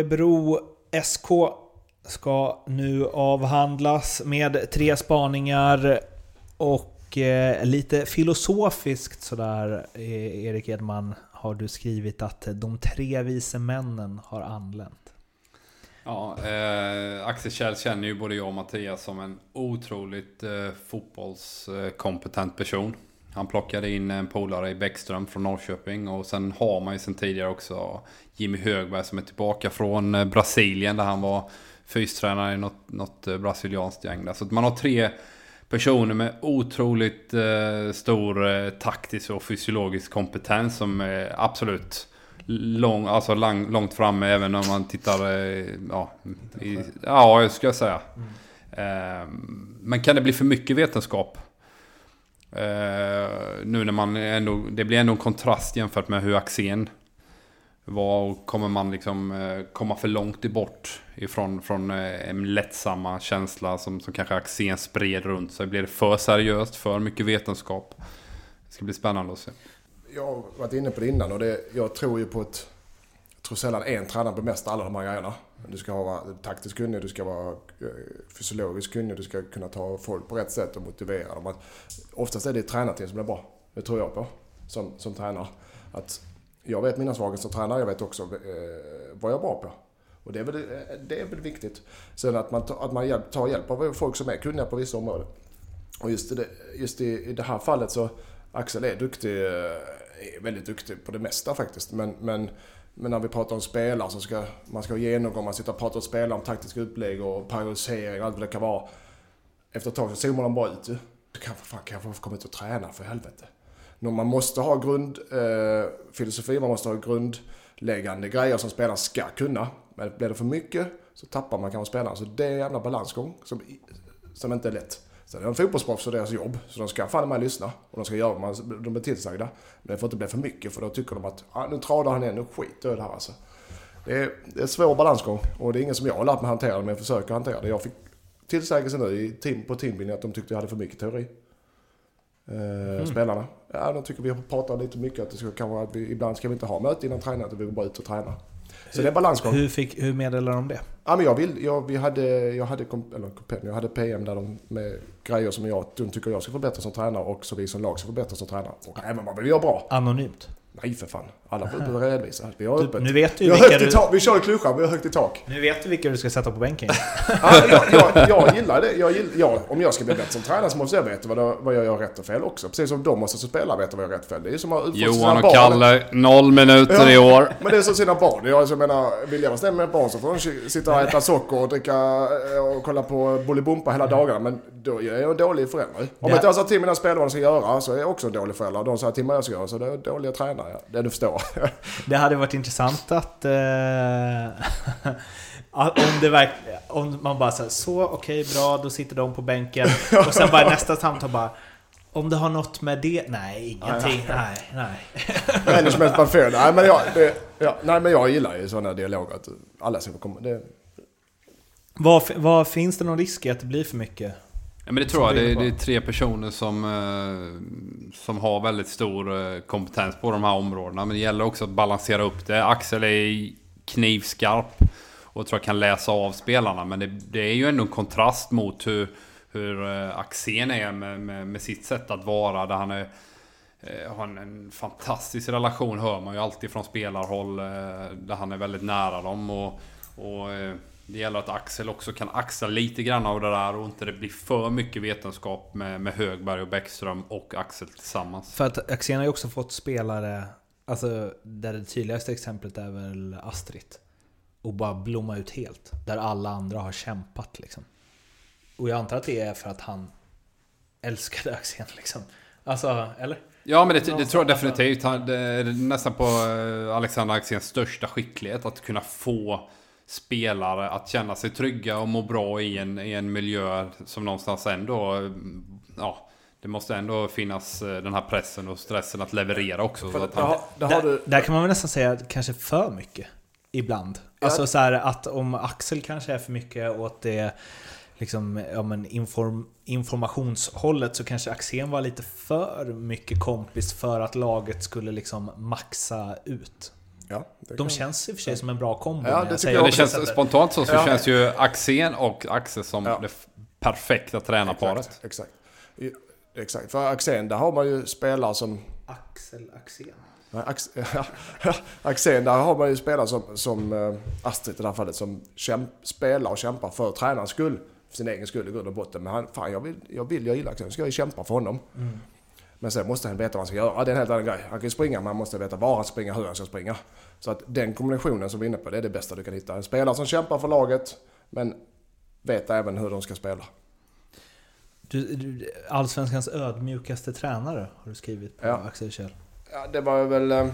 Örebro SK ska nu avhandlas med tre spaningar och eh, lite filosofiskt sådär, eh, Erik Edman, har du skrivit att de tre vise männen har anlänt. Ja, eh, Axel Kjell känner ju både jag och Mattias som en otroligt eh, fotbollskompetent person. Han plockade in en polare i Bäckström från Norrköping och sen har man ju sen tidigare också Jimmy Högberg som är tillbaka från eh, Brasilien där han var fystränare i något, något eh, brasilianskt gäng där. Så att man har tre personer med otroligt eh, stor eh, taktisk och fysiologisk kompetens som är absolut lång, alltså lang, långt framme även om man tittar, eh, ja, i, ja, jag ska säga. Mm. Eh, men kan det bli för mycket vetenskap? Uh, nu när man ändå, det blir ändå en kontrast jämfört med hur Axén var. och Kommer man liksom uh, komma för långt bort ifrån från uh, en lättsamma känsla som, som kanske Axén spred runt sig? Blir det för seriöst? För mycket vetenskap? Det ska bli spännande att se. Jag har varit inne på det innan och det, jag tror ju på ett... Jag tror sällan en tränare bemästrar alla de här grejerna. Du ska vara taktiskt kunnig, du ska vara eh, fysiologiskt kunnig, du ska kunna ta folk på rätt sätt och motivera dem. Oftast är det tränarteam som blir bra. Det tror jag på som, som tränare. Att jag vet mina svagheter som tränare, jag vet också eh, vad jag är bra på. Och det är, väl, eh, det är väl viktigt. Sen att man, att man tar hjälp av folk som är kunniga på vissa områden. Och just, det, just i, i det här fallet så Axel är duktig, eh, är väldigt duktig på det mesta faktiskt. Men, men, men när vi pratar om spelare så ska man ska ha genomgång, man sitter och pratar om spelare, om taktiska upplägg och periodisering och allt vad det kan vara. Efter ett tag så zoomar de bara ut ju. Kan, fan, kan jag få komma ut och träna för helvete? Man måste ha grundfilosofi, eh, man måste ha grundläggande grejer som spelaren ska kunna. Men blir det för mycket så tappar man kanske spelaren. Så det är en jävla balansgång som, som inte är lätt. Sen är de fotbollsproffs och deras jobb, så de ska fan med lyssna. Och de ska göra vad de är tillsagda. Men det får inte bli för mycket för då tycker de att ah, nu tradar han igen, skiter i det här alltså. Det är, det är en svår balansgång och det är ingen som jag har lärt mig hantera det, men jag försöker hantera det. Jag fick tillsägelse nu i team, på teambuilding att de tyckte jag hade för mycket teori. Eh, mm. Spelarna. Ja, de tycker vi har pratat lite mycket att det ska, kan vara att vi, ibland ska vi inte ha möte innan träning, att vi går bara ut och tränar. Så hur, det är balansgång. Hur, fick, hur meddelade de det? Ja, men jag, vill, jag, vi hade, jag, hade, eller, jag hade PM där de, med grejer som jag, de tycker jag ska förbättra som tränare och så vi som lag ska förbättra som tränare. Och även vad vi gör bra. Anonymt? Nej för fan. Alla får öppet redovisa. Vi har öppet. Nu vet du vi, har högt du... i tak. vi kör i klyschan, vi har högt i tak. Nu vet du vilka du ska sätta på bänken. ja, jag, jag, jag, gillar det. Jag gillar, jag, om jag ska bli bättre som tränare så måste jag veta vad, vad jag gör rätt och fel också. Precis som de måste som spelare veta vad jag gör rätt och fel. Det är som att Johan och barn. Kalle, noll minuter ja, i år. Men det är som sina barn. Jag, alltså, menar, vill jag vara snäll med ett barn så får de sitta och äta socker och dricka eh, och kolla på Bolibompa hela dagarna. Men då är jag en dålig förälder. Om inte jag sa till mina spelare vad de ska göra så är jag också en dålig förälder. De säger till mig vad jag ska göra så det är dåliga tränare. Det du förstår. det hade varit intressant att... Eh, om det. Om man bara säger så, okej okay, bra, då sitter de på bänken. Och sen bara nästa samtal bara... Om det har något med det? Nej, ingenting. Nej, nej. Management by fear. Nej, men jag, det, ja, nej, men jag gillar ju sådana dialoger. Att alla ska komma. Det... Vad, vad, finns det någon risk i att det blir för mycket? Ja, men det tror jag. Det är, det är, tre personer som, eh, som har väldigt stor eh, kompetens på de här områdena. Men det gäller också att balansera upp det. Axel är knivskarp och tror jag kan läsa av spelarna. Men det, det är ju ändå en kontrast mot hur, hur eh, Axén är med, med, med, sitt sätt att vara. Där han är, har en, en, fantastisk relation, hör man ju alltid från spelarhåll. Där han är väldigt nära dem. Och, och det gäller att Axel också kan axla lite grann av det där och inte det blir för mycket vetenskap med, med Högberg och Bäckström och Axel tillsammans. För att Axén har ju också fått spelare, alltså där det tydligaste exemplet är väl Astrid. Och bara blomma ut helt. Där alla andra har kämpat liksom. Och jag antar att det är för att han älskade Axén liksom. Alltså, eller? Ja men det, det tror jag definitivt. Det är nästan på eh, Alexander Axéns största skicklighet. Att kunna få spelare att känna sig trygga och må bra i en, i en miljö som någonstans ändå... Ja, det måste ändå finnas eh, den här pressen och stressen att leverera också. För, att han, där, där, där, kan man väl nästan säga kanske för mycket. Ibland. Ja. Alltså så här, att om Axel kanske är för mycket åt det liksom, ja, men inform, informationshållet så kanske Axén var lite för mycket kompis för att laget skulle liksom maxa ut. Ja, det De kan- känns i och för sig som en bra kombo. Ja, det jag jag det känns, spontant så, så Ja. känns ju Axén och Axel som Ja. det perfekta tränarparet. Exakt, exakt. Exakt, för Axén där har man ju spelare som... Axel Axén. Axén där har man ju spelare som, som eh, Astrid i det här fallet som kämp, spelar och kämpar för tränarens skull. För sin egen skull i grund och botten. Men han, fan jag vill, jag vill, jag gillar Axén, ska jag kämpa för honom. Men sen måste han veta vad han ska göra. Det är en helt annan grej. Han kan ju springa men han måste veta var han ska springa, hur han ska springa. Så att den kombinationen som vi är inne på, det är det bästa du kan hitta. En spelare som kämpar för laget, men vet även hur de ska spela. Du, du, Allsvenskans ödmjukaste tränare har du skrivit på Ja. Axel Kjell. Ja, det var väl...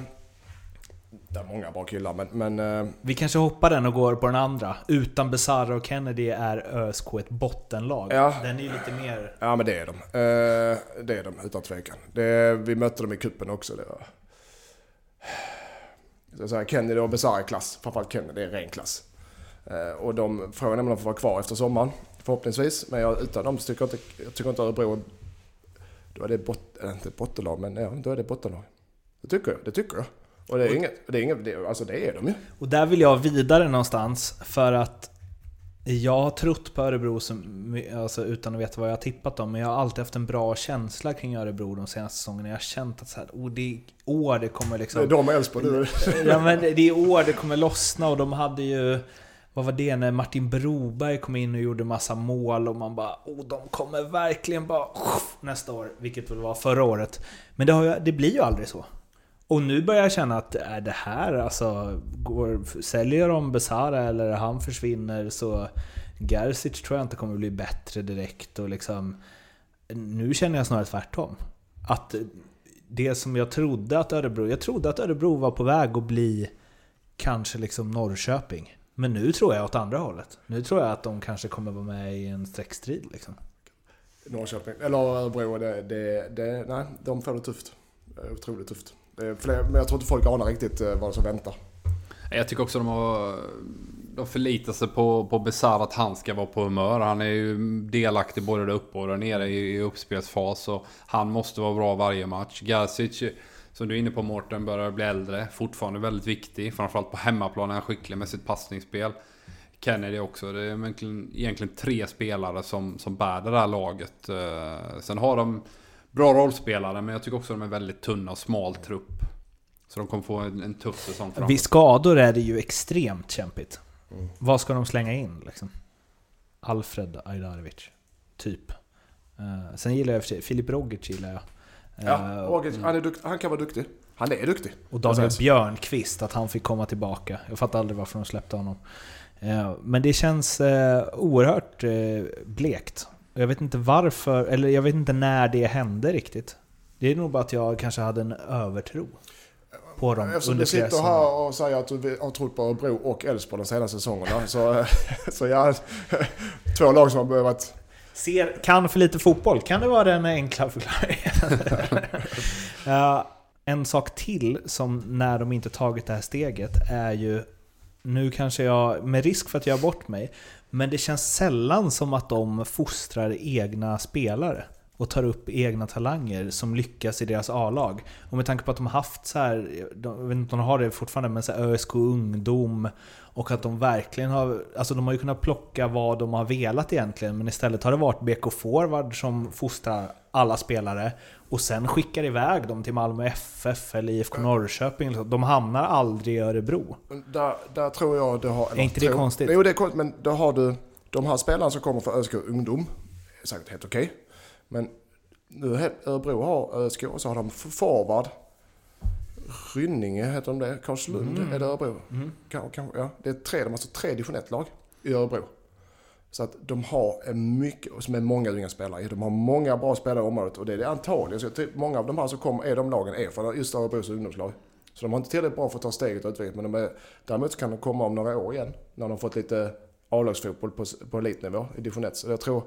Det är många bra killar, men... men eh, Vi kanske hoppar den och går på den andra. Utan Besara och Kennedy är ÖSK ett bottenlag. Ja. Den är ju lite mer... ja, men det är de. Eh, Det är de, utan tvekan. Det, vi mötte dem i kuppen också. Det var... Så säga, Kennedy och Besara är klass. Framförallt Kennedy är ren klass. Eh, Och de, frågan är om de får vara kvar efter sommaren. Förhoppningsvis. Men jag, utan dem så tycker jag inte, jag tycker inte Örebro... Då är det bot, inte bottenlag, men ja, då är det bottenlag. Det tycker jag. Det tycker jag. Och det är inget... Det är inget det, alltså det är de ju. Och där vill jag vidare någonstans för att jag har trott på Örebro som, alltså utan att veta vad jag har tippat dem, men jag har alltid haft en bra känsla kring Örebro de senaste säsongerna. Jag har känt att så här, oh, det är år det kommer Det är liksom... de och Elfsborg. Ja men det är år det kommer lossna och de hade ju... Vad var det när Martin Broberg kom in och gjorde massa mål och man bara oh, de kommer verkligen bara nästa år, vilket väl var förra året. Men det, har det blir ju aldrig så. Och nu börjar jag känna att är det här alltså, går, säljer de Besara eller han försvinner så Gerzic tror jag inte kommer bli bättre direkt och liksom Nu känner jag snarare tvärtom. Att det som jag trodde att Örebro, jag trodde att Örebro var på väg att bli kanske liksom Norrköping. Men nu tror jag åt andra hållet. Nu tror jag att de kanske kommer vara med i en streckstrid liksom. Norrköping, eller Örebro, det, det, det, nej, de får det tufft. Otroligt tufft. Eh, det fler, men jag tror inte folk anar riktigt eh, vad som väntar. Jag tycker också de har... De förlitar sig på, på Besar att han ska vara på humör. Han är ju delaktig både där uppe och där nere i, i uppspelsfas. Och han måste vara bra varje match. Garcic, som du är inne på Mårten, börjar bli äldre. Fortfarande väldigt viktig. Framförallt på hemmaplan är han skicklig med sitt passningsspel. Kennedy också. Det är egentligen, egentligen tre spelare som, som bär det där laget. Eh, sen har de bra rollspelare, men jag tycker också de är väldigt tunna och smal trupp. Så de kommer få en, en tuff säsong framåt. Vid skador är det ju extremt kämpigt. Vad ska de slänga in liksom? Alfred Ajdarevic. Typ. Eh, sen gillar jag för sig, Filip Rogic gillar jag. Ja, Eh, Rogic, han, är dukt, han kan vara duktig. Han är duktig. Och Daniel Precis. Björnqvist, att han fick komma tillbaka. Jag fattar aldrig varför de släppte honom. Eh, Men det känns oerhört blekt. Och Jag vet inte varför, eller jag vet inte när det hände riktigt. Det är nog bara att jag kanske hade en övertro på dem Eftersom under du sitter här och säger att du har trott på Örebro och Elfsborg de senaste säsongerna. Så, så jag två lag som har varit... Ser, kan för lite fotboll, kan det vara den enkla förklaringen? En sak till som när de inte tagit det här steget är ju nu kanske jag, med risk för att göra bort mig, men det känns sällan som att de fostrar egna spelare och tar upp egna talanger som lyckas i deras A-lag. Och med tanke på att de har haft så här, de, jag vet inte om de har det fortfarande, men så här ÖSK ungdom och att de verkligen har, alltså de har ju kunnat plocka vad de har velat egentligen, men istället har det varit BK Forward som fostrar alla spelare och sen skickar iväg dem till Malmö FF eller IFK Norrköping. De hamnar aldrig i Örebro. Där, där tror jag du har... Är inte det tror, konstigt? Jo, det är konstigt. Men då har du de här spelarna som kommer från ÖSK Ungdom. är säkert helt okej. Men nu Örebro har ÖSK och så har de forward. Rynninge heter de det. Karlslund Mm. är det Örebro. Kan, kan, ja, det är tre, de har alltså tre division 1-lag i Örebro. Så att de har en mycket, som är många unga spelare. De har många bra spelare i området och det är det antagligen. Så jag många av de här som kommer, är de lagen, är från just Örebros ungdomslag. Så de har inte tillräckligt bra för att ta steget och utvecklas. Men de är, däremot så kan de komma om några år igen. När de har fått lite A-lagsfotboll på, på elitnivå i division 1. Så jag tror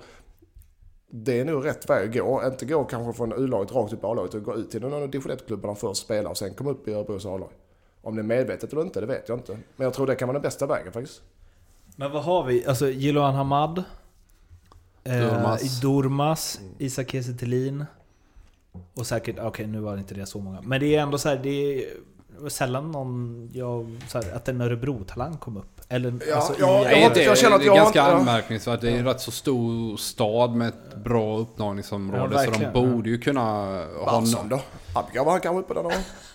det är nog rätt väg att gå. Inte gå kanske från U-laget rakt upp i A-laget och gå ut till någon av division 1-klubbarna först, spela och sen komma upp i Örebros A-lag. Om det är medvetet eller inte, det vet jag inte. Men jag tror det kan vara den bästa vägen faktiskt. Men vad har vi? Alltså Jiloan Hamad Durmaz. Eh, Durmaz, Isak Kiese. Och säkert, okej okay, nu var det inte det så många. Men det är ändå så här, det är sällan någon, jag, så här, att en Örebro-talang kom upp. Eller, Ja, alltså, ja, i, jag det, jag känner att det jag är har ganska anmärkningsvärt. Det är en rätt så stor stad med ett bra uppnagningsområde. Ja, så de borde ju kunna ha... Barsson då? Abgar var han kanske uppe där då?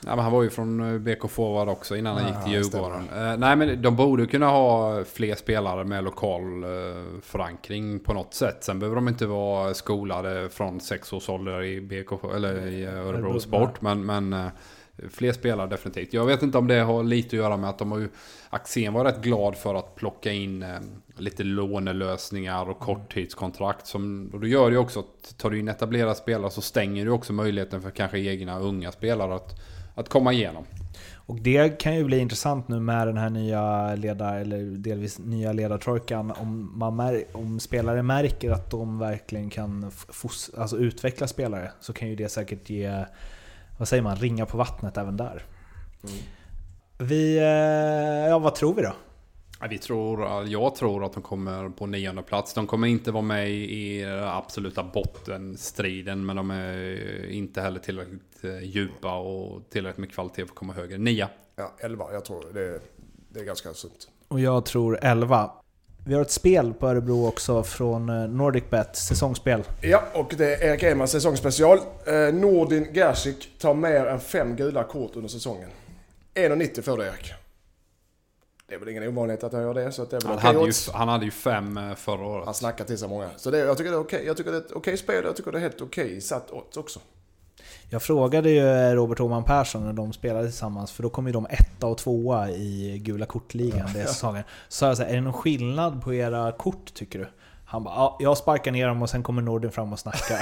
Ja, men han var ju från eh, BK Forward också innan han gick till Djurgården. Eh, nej men de borde kunna ha fler spelare med lokal eh, förankring på något sätt. Sen behöver de inte vara skolade från sex års ålder i BK eller i Örebro Örebro, Sport. Men, men eh, fler spelare definitivt. Jag vet inte om det har lite att göra med att de har ju... Axén var rätt glad för att plocka in ehm, lite lånelösningar och korttidskontrakt. Som, och då gör det ju också att tar du in etablerade spelare så stänger du också möjligheten för kanske egna unga spelare att, att komma igenom. Och det kan ju bli intressant nu med den här nya ledar, eller delvis nya ledartrojkan. Om, man mär, om spelare märker att de verkligen kan alltså utveckla spelare så kan ju det säkert ge, vad säger man, ringa på vattnet även där. Vi, eh, ja vad tror vi då? Vi tror, jag tror att de kommer på nionde plats. De kommer inte vara med i den absoluta bottenstriden. Men de är inte heller tillräckligt eh, djupa och tillräckligt med kvalitet för att komma högre. Nia. Ja, 11. Jag tror det, det är ganska sunt. Och jag tror 11. Vi har ett spel på Örebro också från eh, NordicBet, säsongsspel. Ja, och det är Erik Ehmans säsongsspecial. Eh, Nordin Gerzik tar mer än fem gula kort under säsongen. 1,90 för det Erik. Det är väl ingen ovanlighet att han gör det, så att det är väl Han hade, ju, han hade ju fem eh, förra året. Han snackar till sig många. Så det, jag tycker det är okej. Jag tycker det är ett okej spel. Jag tycker det är helt okej satt odds också. Jag frågade ju Robert Åhman Persson när de spelade tillsammans, för då kom ju de etta och tvåa i gula kortligan den säsongen. Så sa jag så här, är det någon skillnad på era kort tycker du? Han bara, ja, jag sparkar ner dem och sen kommer Nordin fram och snackar.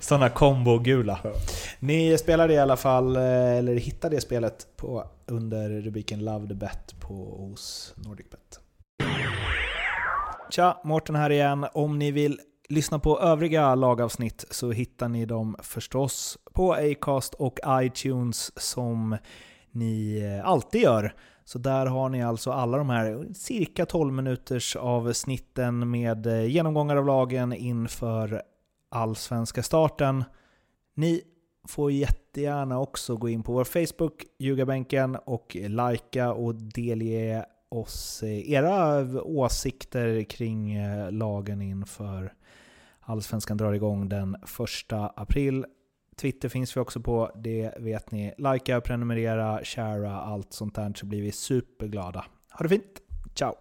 Sådana kombo-gula. Ni spelade i alla fall, eh, eller hittade det spelet på, under rubriken Love the Bet på, hos NordicBet. Tja, Mårten här igen. Om ni vill lyssna på övriga lagavsnitt så hittar ni dem förstås på Acast och iTunes som ni eh, alltid gör. Så där har ni alltså alla de här cirka 12 minuters avsnitten med eh, genomgångar av lagen inför allsvenska starten. Ni får jättegärna också gå in på vår Facebook, Ljugarbänken, och likea och delge oss eh, era åsikter kring eh, lagen inför Allsvenskan drar igång den 1 april. Twitter finns vi också på, det vet ni. Likea, prenumerera, sharea, allt sånt där så blir vi superglada. Ha det fint! Ciao!